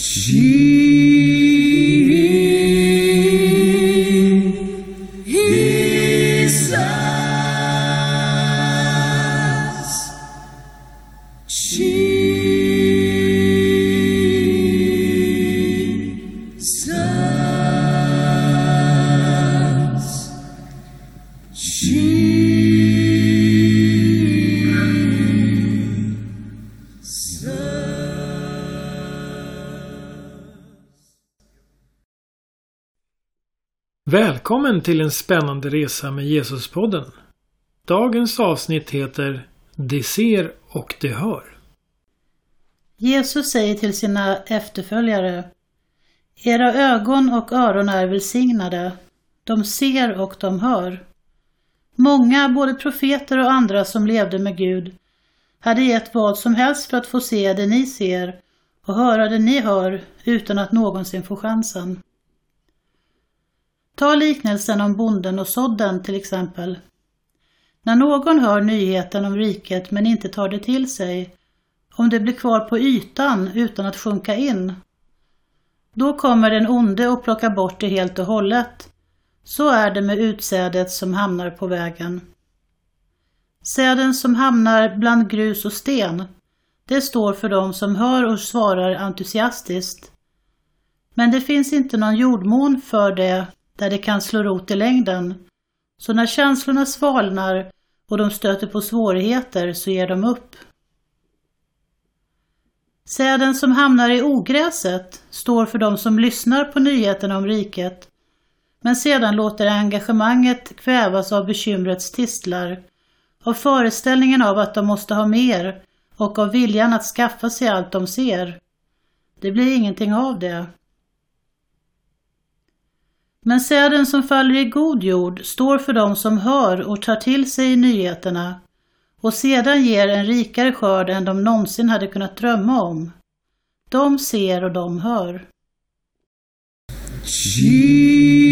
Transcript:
Jesus. Välkommen till en spännande resa med Jesuspodden. Dagens avsnitt heter De ser och de hör. Jesus säger till sina efterföljare Era ögon och öron är välsignade. De ser och de hör. Många, både profeter och andra som levde med Gud, hade gett vad som helst för att få se det ni ser och höra det ni hör utan att någonsin få chansen. Ta liknelsen om bonden och sådden till exempel. När någon hör nyheten om riket men inte tar det till sig, om det blir kvar på ytan utan att sjunka in, då kommer den onde och plockar bort det helt och hållet. Så är det med utsädet som hamnar på vägen. Säden som hamnar bland grus och sten, det står för dem som hör och svarar entusiastiskt. Men det finns inte någon jordmån för det där det kan slå rot i längden. Så när känslorna svalnar och de stöter på svårigheter så ger de upp. Säden som hamnar i ogräset står för de som lyssnar på nyheterna om riket men sedan låter engagemanget kvävas av bekymrets tistlar, av föreställningen av att de måste ha mer och av viljan att skaffa sig allt de ser. Det blir ingenting av det. Men säden som faller i god jord står för dem som hör och tar till sig nyheterna och sedan ger en rikare skörd än de någonsin hade kunnat drömma om. De ser och de hör. Jesus.